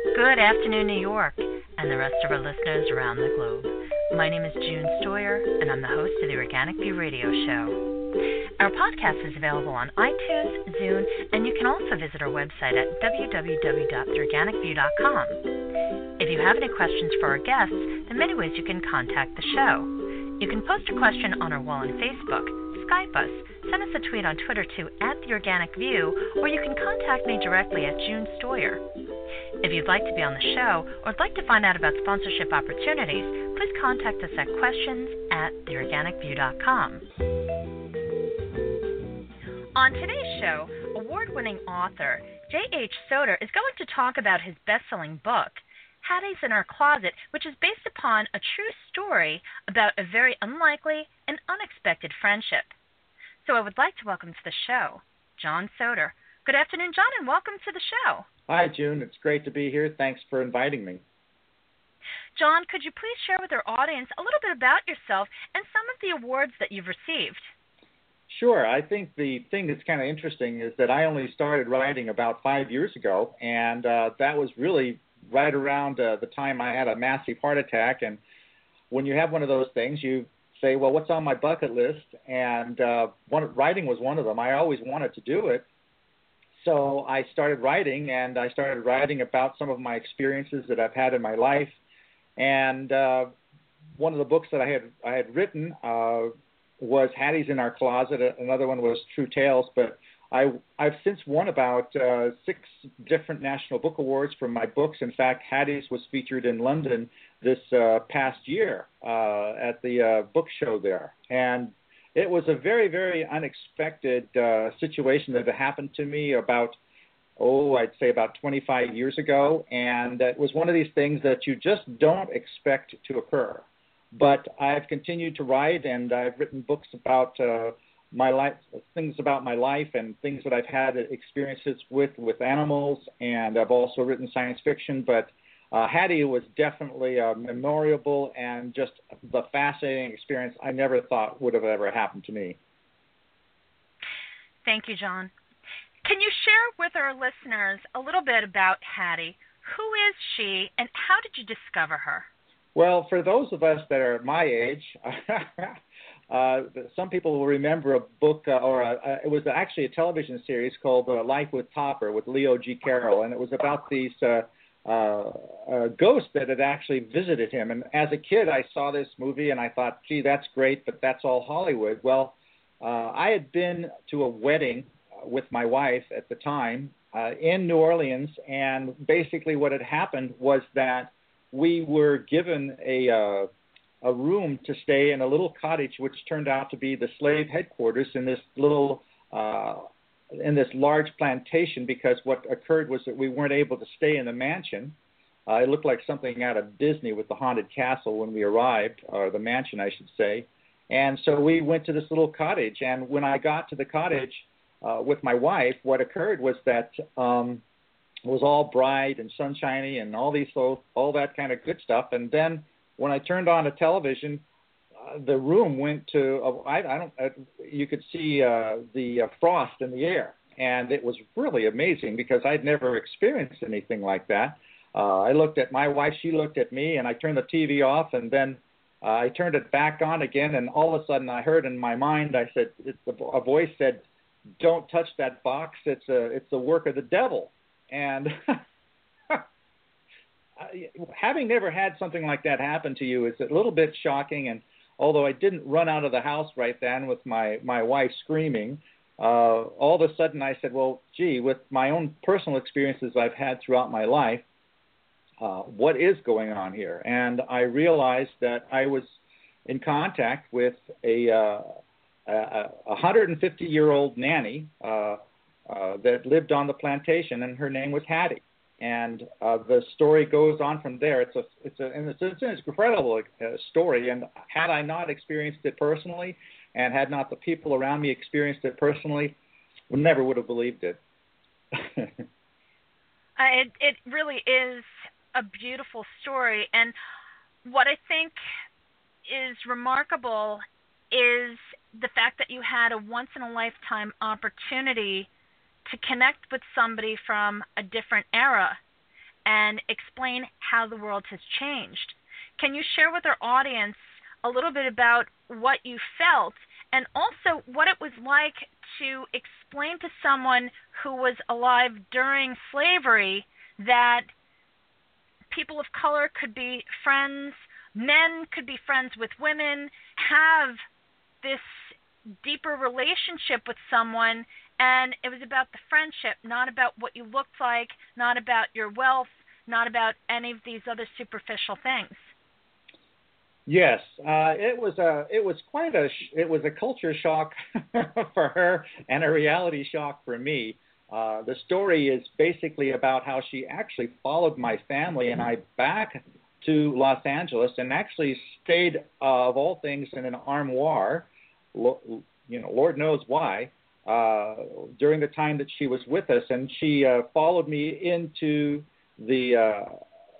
Good afternoon, New York, and the rest of our listeners around the globe. My name is June Stoyer, and I'm the host of the Organic View Radio Show. Our podcast is available on iTunes, Zune, and you can also visit our website at www.theorganicview.com. If you have any questions for our guests, there are many ways you can contact the show. You can post a question on our wall on Facebook, Skype us, send us a tweet on Twitter to at the Organic View, or you can contact me directly at June Stoyer. If you'd like to be on the show or would like to find out about sponsorship opportunities, please contact us at questions at theorganicview.com. On today's show, award winning author J.H. Soeder is going to talk about his best selling book, Haddie's in Our Closet, which is based upon a true story about a very unlikely and unexpected friendship. So I would like to welcome to the show John Soeder. Good afternoon, John, and welcome to the show. Hi, June. It's great to be here. Thanks for inviting me. John, could you please share with our audience a little bit about yourself and some of the awards that you've received? Sure. I think the thing that's kind of interesting is that I only started writing about five years ago, and uh, that was really right around uh, the time I had a massive heart attack. And when you have one of those things, you say, "Well, what's on my bucket list?" And uh, one, writing was one of them. I always wanted to do it, so I started writing, and I started writing about some of my experiences that I've had in my life. And uh, one of the books that I had I had written uh, was Haddie's in Our Closet. Another one was True Tales. But I I've since won about uh, six different national book awards for my books. In fact, Haddie's was featured in London this uh, past year uh, at the uh, book show there, and it was a very, very unexpected uh, situation that happened to me about, oh, I'd say about 25 years ago. And it was one of these things that you just don't expect to occur. But I've continued to write, and I've written books about uh, my life, things about my life, and things that I've had experiences with with animals. And I've also written science fiction, but uh, Haddie was definitely a memorable and just the fascinating experience I never thought would have ever happened to me. Thank you, John. Can you share with our listeners a little bit about Haddie? Who is she, and how did you discover her? Well, for those of us that are my age, uh, some people will remember a book, uh, or a, uh, it was actually a television series called uh, Life with Topper with Leo G. Carroll, and it was about these uh, uh, a ghost that had actually visited him. And as a kid, I saw this movie and I thought, gee, that's great, but that's all Hollywood. Well, uh, I had been to a wedding with my wife at the time uh, in New Orleans, and basically what had happened was that we were given a uh, a room to stay in a little cottage, which turned out to be the slave headquarters in this little uh, in this large plantation because what occurred was that we weren't able to stay in the mansion. Uh, it looked like something out of Disney with the haunted castle when we arrived, or the mansion, I should say. And so we went to this little cottage. And when I got to the cottage uh, with my wife, what occurred was that um, it was all bright and sunshiny and all these all, all that kind of good stuff. And then when I turned on the television, the room went to I, I don't you could see uh, the uh, frost in the air, and it was really amazing because I'd never experienced anything like that. Uh, I looked at my wife, she looked at me, and I turned the TV off, and then uh, I turned it back on again, and all of a sudden I heard in my mind, I said, it's a, a voice said, "Don't touch that box. It's a it's the work of the devil." And having never had something like that happen to you is a little bit shocking and although I didn't run out of the house right then with my my wife screaming, uh, all of a sudden I said, well, gee, with my own personal experiences I've had throughout my life, uh, what is going on here? And I realized that I was in contact with a, uh, a 150 year old nanny uh, uh, that lived on the plantation, and her name was Haddie. And uh, the story goes on from there. It's a it's a and it's, it's an incredible uh, story. And had I not experienced it personally, and had not the people around me experienced it personally, we never would have believed it. uh, it it really is a beautiful story, and what I think is remarkable is the fact that you had a once in a lifetime opportunity to connect with somebody from a different era and explain how the world has changed. Can you share with our audience a little bit about what you felt and also what it was like to explain to someone who was alive during slavery that people of color could be friends, men could be friends with women, have this deeper relationship with someone and it was about the friendship, not about what you looked like, not about your wealth, not about any of these other superficial things. Yes, uh, it was a it was quite a sh- it was a culture shock for her and a reality shock for me. Uh, the story is basically about how she actually followed my family and I back to Los Angeles and actually stayed, uh, of all things, in an armoire. Lo- you know, Lord knows why uh, during the time that she was with us, and she uh, followed me into the uh,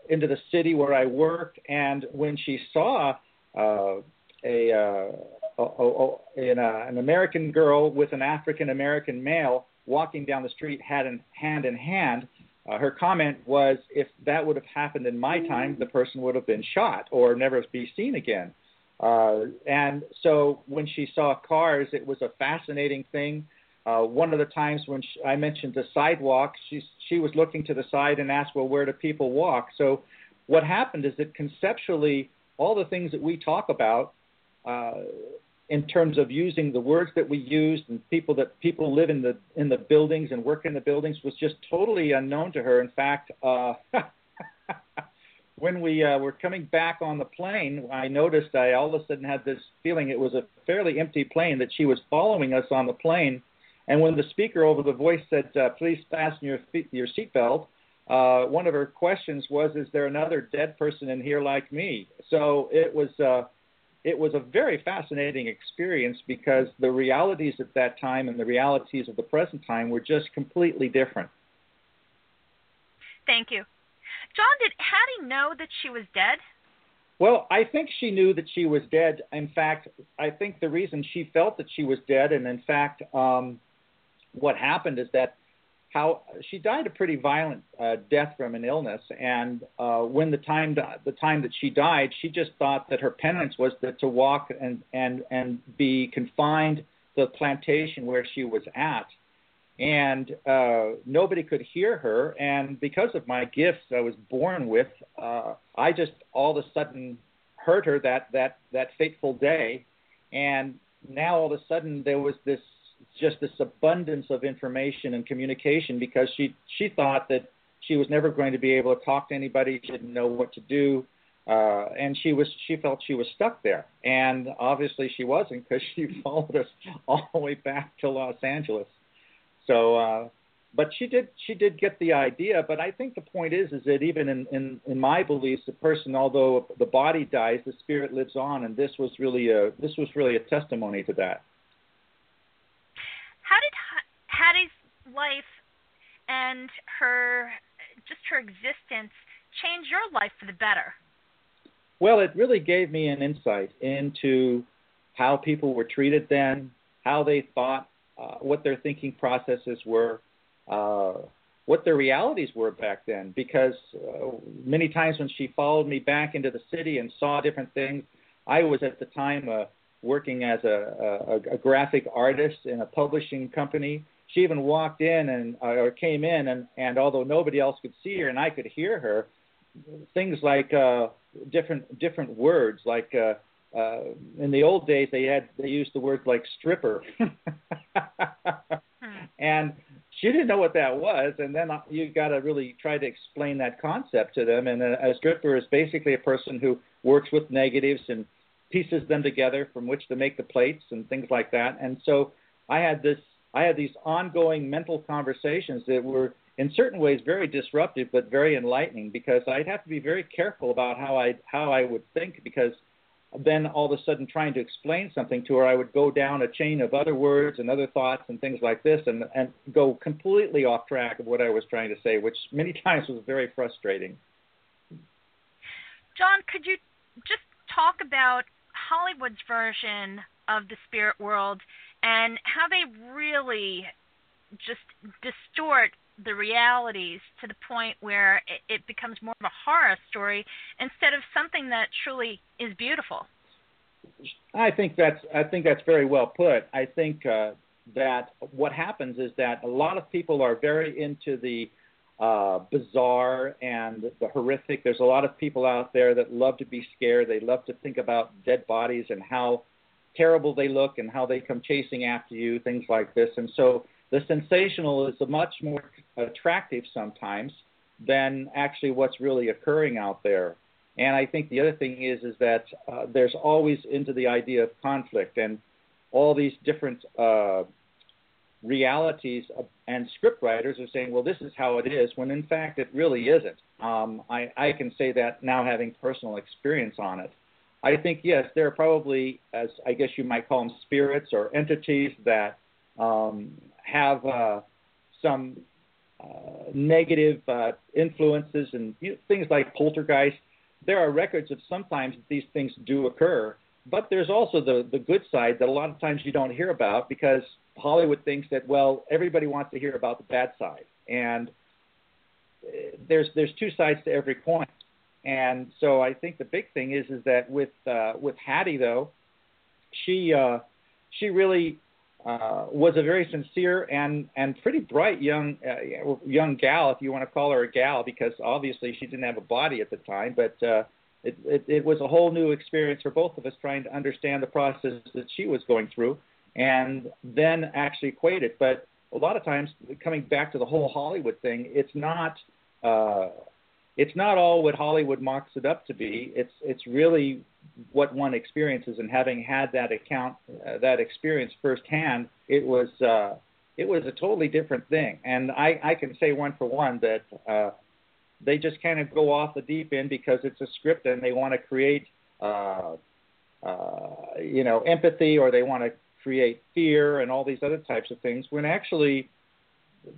into the city where I worked. And when she saw uh, a, uh, a, a, an, uh, an American girl with an African American male walking down the street, hand in hand in hand, her comment was, "If that would have happened in my time, the person would have been shot or never be seen again." Uh, and so when she saw cars, it was a fascinating thing. Uh, one of the times when she, I mentioned the sidewalk, she she was looking to the side and asked, "Well, where do people walk?" So, what happened is that conceptually, all the things that we talk about, uh, in terms of using the words that we used and people that people live in the in the buildings and work in the buildings, was just totally unknown to her. In fact, uh, when we uh, were coming back on the plane, I noticed I all of a sudden had this feeling it was a fairly empty plane that she was following us on the plane. And when the speaker over the voice said, uh, "Please fasten your feet, your seatbelt," uh, one of her questions was, "Is there another dead person in here like me?" So it was uh, it was a very fascinating experience because the realities at that time and the realities of the present time were just completely different. Thank you. John, did Haddie know that she was dead? Well, I think she knew that she was dead. In fact, I think the reason she felt that she was dead, and in fact, um, what happened is that how she died a pretty violent uh, death from an illness, and uh, when the time the time that she died, she just thought that her penance was that to walk and and and be confined to the plantation where she was at and uh, nobody could hear her. And because of my gifts I was born with, uh, I just all of a sudden heard her that that that fateful day, and now all of a sudden there was this just this abundance of information and communication because she she thought that she was never going to be able to talk to anybody. She didn't know what to do. Uh, and she was she felt she was stuck there, and obviously she wasn't because she followed us all the way back to Los Angeles. So, uh, but she did she did get the idea. But I think the point is is that even in in, in my beliefs, the person, although the body dies, the spirit lives on, and this was really a this was really a testimony to that. How did Haddie's life and her just her existence change your life for the better? Well, it really gave me an insight into how people were treated then, how they thought uh, what their thinking processes were, uh, what their realities were back then. Because uh, many times when she followed me back into the city and saw different things, I was at the time uh, working as a, a, a graphic artist in a publishing company. She even walked in and uh, or came in, and, and although nobody else could see her and I could hear her, things like uh, different different words like uh, uh, in the old days they had they used the words like stripper. And she didn't know what that was and then you got to really try to explain that concept to them. And a, a stripper is basically a person who works with negatives and pieces them together from which to make the plates and things like that. And so i had this i had these ongoing mental conversations that were in certain ways very disruptive, but very enlightening because I'd have to be very careful about how I how I would think because then all of a sudden trying to explain something to her, I would go down a chain of other words and other thoughts and things like this, and and go completely off track of what I was trying to say, which many times was very frustrating. John, could you just talk about Hollywood's version of the spirit world and how they really just distort the realities to the point where it, it becomes more of a horror story instead of something that truly is beautiful. I think that's I think that's very well put. I think uh, that what happens is that a lot of people are very into the uh, bizarre and the horrific. There's a lot of people out there that love to be scared. They love to think about dead bodies and how terrible they look and how they come chasing after you, things like this. And so the sensational is much more attractive sometimes than actually what's really occurring out there. And I think the other thing is is that uh, there's always into the idea of conflict and all these different uh, realities and script writers are saying, well, this is how it is, when in fact it really isn't. Um, I, I can say that now having personal experience on it. I think yes, there are probably, as I guess you might call them, spirits or entities that um, have uh, some uh, negative uh, influences and you know, things like poltergeist. There are records of sometimes these things do occur, but there's also the the good side that a lot of times you don't hear about because Hollywood thinks that well everybody wants to hear about the bad side, and uh, there's there's two sides to every coin. And so I think the big thing is is that with uh, with Haddie though, she uh, she really uh, was a very sincere and and pretty bright young uh, young gal, if you want to call her a gal, because obviously she didn't have a body at the time, but uh, it, it, it was a whole new experience for both of us trying to understand the process that she was going through, and then actually equate it. But a lot of times, coming back to the whole Hollywood thing, it's not. Uh, it's not all what Hollywood mocks it up to be. It's it's really what one experiences, and having had that account, uh, that experience firsthand, it was uh, it was a totally different thing. And I, I can say one for one that uh, they just kind of go off the deep end because it's a script and they want to create, uh, uh, you know, empathy or they want to create fear and all these other types of things. When actually,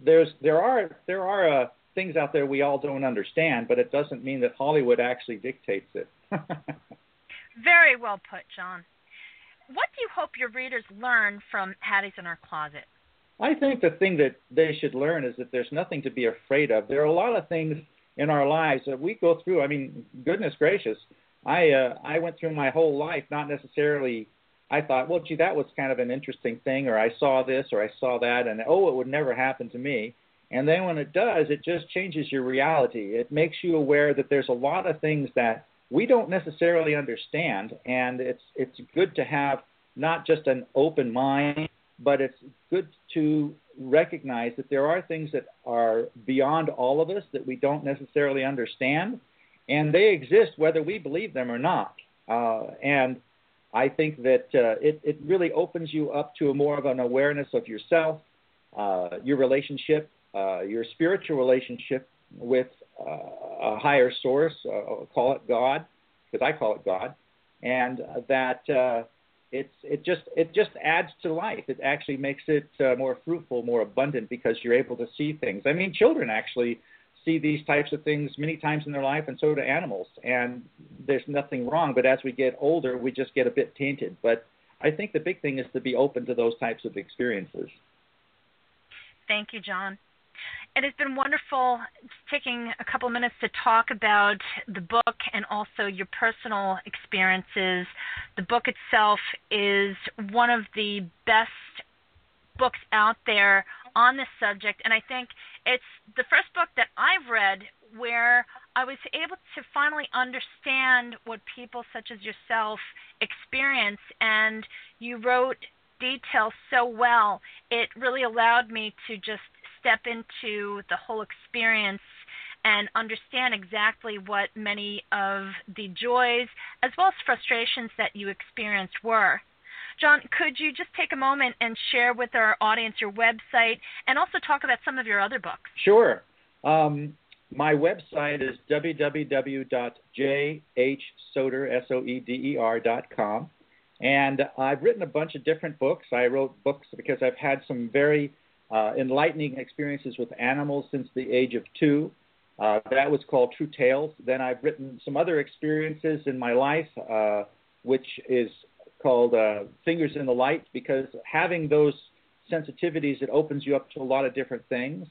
there's there are there are uh, things out there we all don't understand, but it doesn't mean that Hollywood actually dictates it. Very well put, John. What do you hope your readers learn from Haddie's in Our Closet? I think the thing that they should learn is that there's nothing to be afraid of. There are a lot of things in our lives that we go through. I mean, goodness gracious, I uh, I went through my whole life not necessarily. I thought, well, gee, that was kind of an interesting thing, or I saw this, or I saw that, and oh, it would never happen to me. And then when it does, it just changes your reality. It makes you aware that there's a lot of things that we don't necessarily understand, and it's it's good to have not just an open mind, but it's good to recognize that there are things that are beyond all of us that we don't necessarily understand, and they exist whether we believe them or not. Uh, and I think that uh, it, it really opens you up to a more of an awareness of yourself, uh, your relationship uh, your spiritual relationship with uh, a higher source, uh, call it God, because I call it God, and that uh, it's it just it just adds to life. It actually makes it uh, more fruitful, more abundant because you're able to see things. I mean, children actually see these types of things many times in their life, and so do animals. And there's nothing wrong. But as we get older, we just get a bit tainted. But I think the big thing is to be open to those types of experiences. Thank you, John. It has been wonderful taking a couple minutes to talk about the book and also your personal experiences. The book itself is one of the best books out there on this subject, and I think it's the first book that I've read where I was able to finally understand what people such as yourself experience, and you wrote details so well. It really allowed me to just step into the whole experience and understand exactly what many of the joys as well as frustrations that you experienced were. John, could you just take a moment and share with our audience your website and also talk about some of your other books? Sure. Um, my website is www.jhsoeder.com. And I've written a bunch of different books. I wrote books because I've had some very uh, enlightening experiences with animals since the age of two. Uh, that was called True Tales. Then I've written some other experiences in my life, uh, which is called uh, Fingers in the Light, because having those sensitivities, it opens you up to a lot of different things.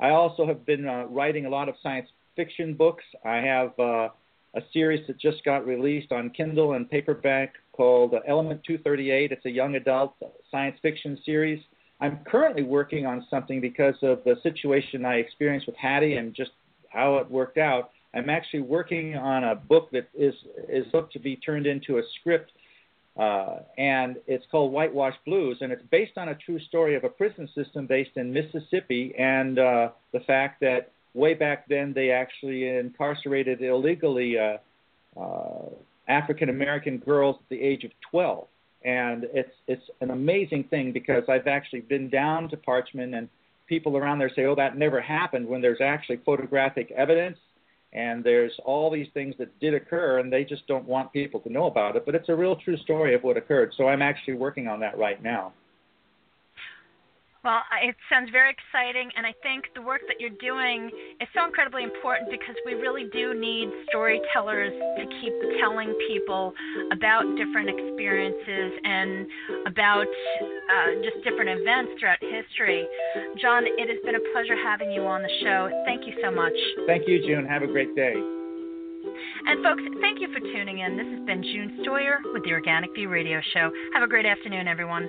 I also have been uh, writing a lot of science fiction books. I have uh, a series that just got released on Kindle and paperback called uh, Element 238. It's a young adult science fiction series. I'm currently working on something because of the situation I experienced with Haddie and just how it worked out. I'm actually working on a book that is is hooked to be turned into a script uh, and it's called Whitewash Blues, and it's based on a true story of a prison system based in Mississippi, and uh, the fact that way back then they actually incarcerated illegally uh, uh, African American girls at the age of 12, and it's it's an amazing thing because I've actually been down to Parchman, and people around there say, "Oh, that never happened," when there's actually photographic evidence and there's all these things that did occur and they just don't want people to know about it. But it's a real true story of what occurred. So i'm actually working on that right now well, it sounds very exciting, and I think the work that you're doing is so incredibly important because we really do need storytellers to keep telling people about different experiences and about uh, just different events throughout history. John, it has been a pleasure having you on the show. Thank you so much. Thank you, June. Have a great day. And folks, thank you for tuning in. This has been June Stoyer with the Organic View Radio Show. Have a great afternoon, everyone.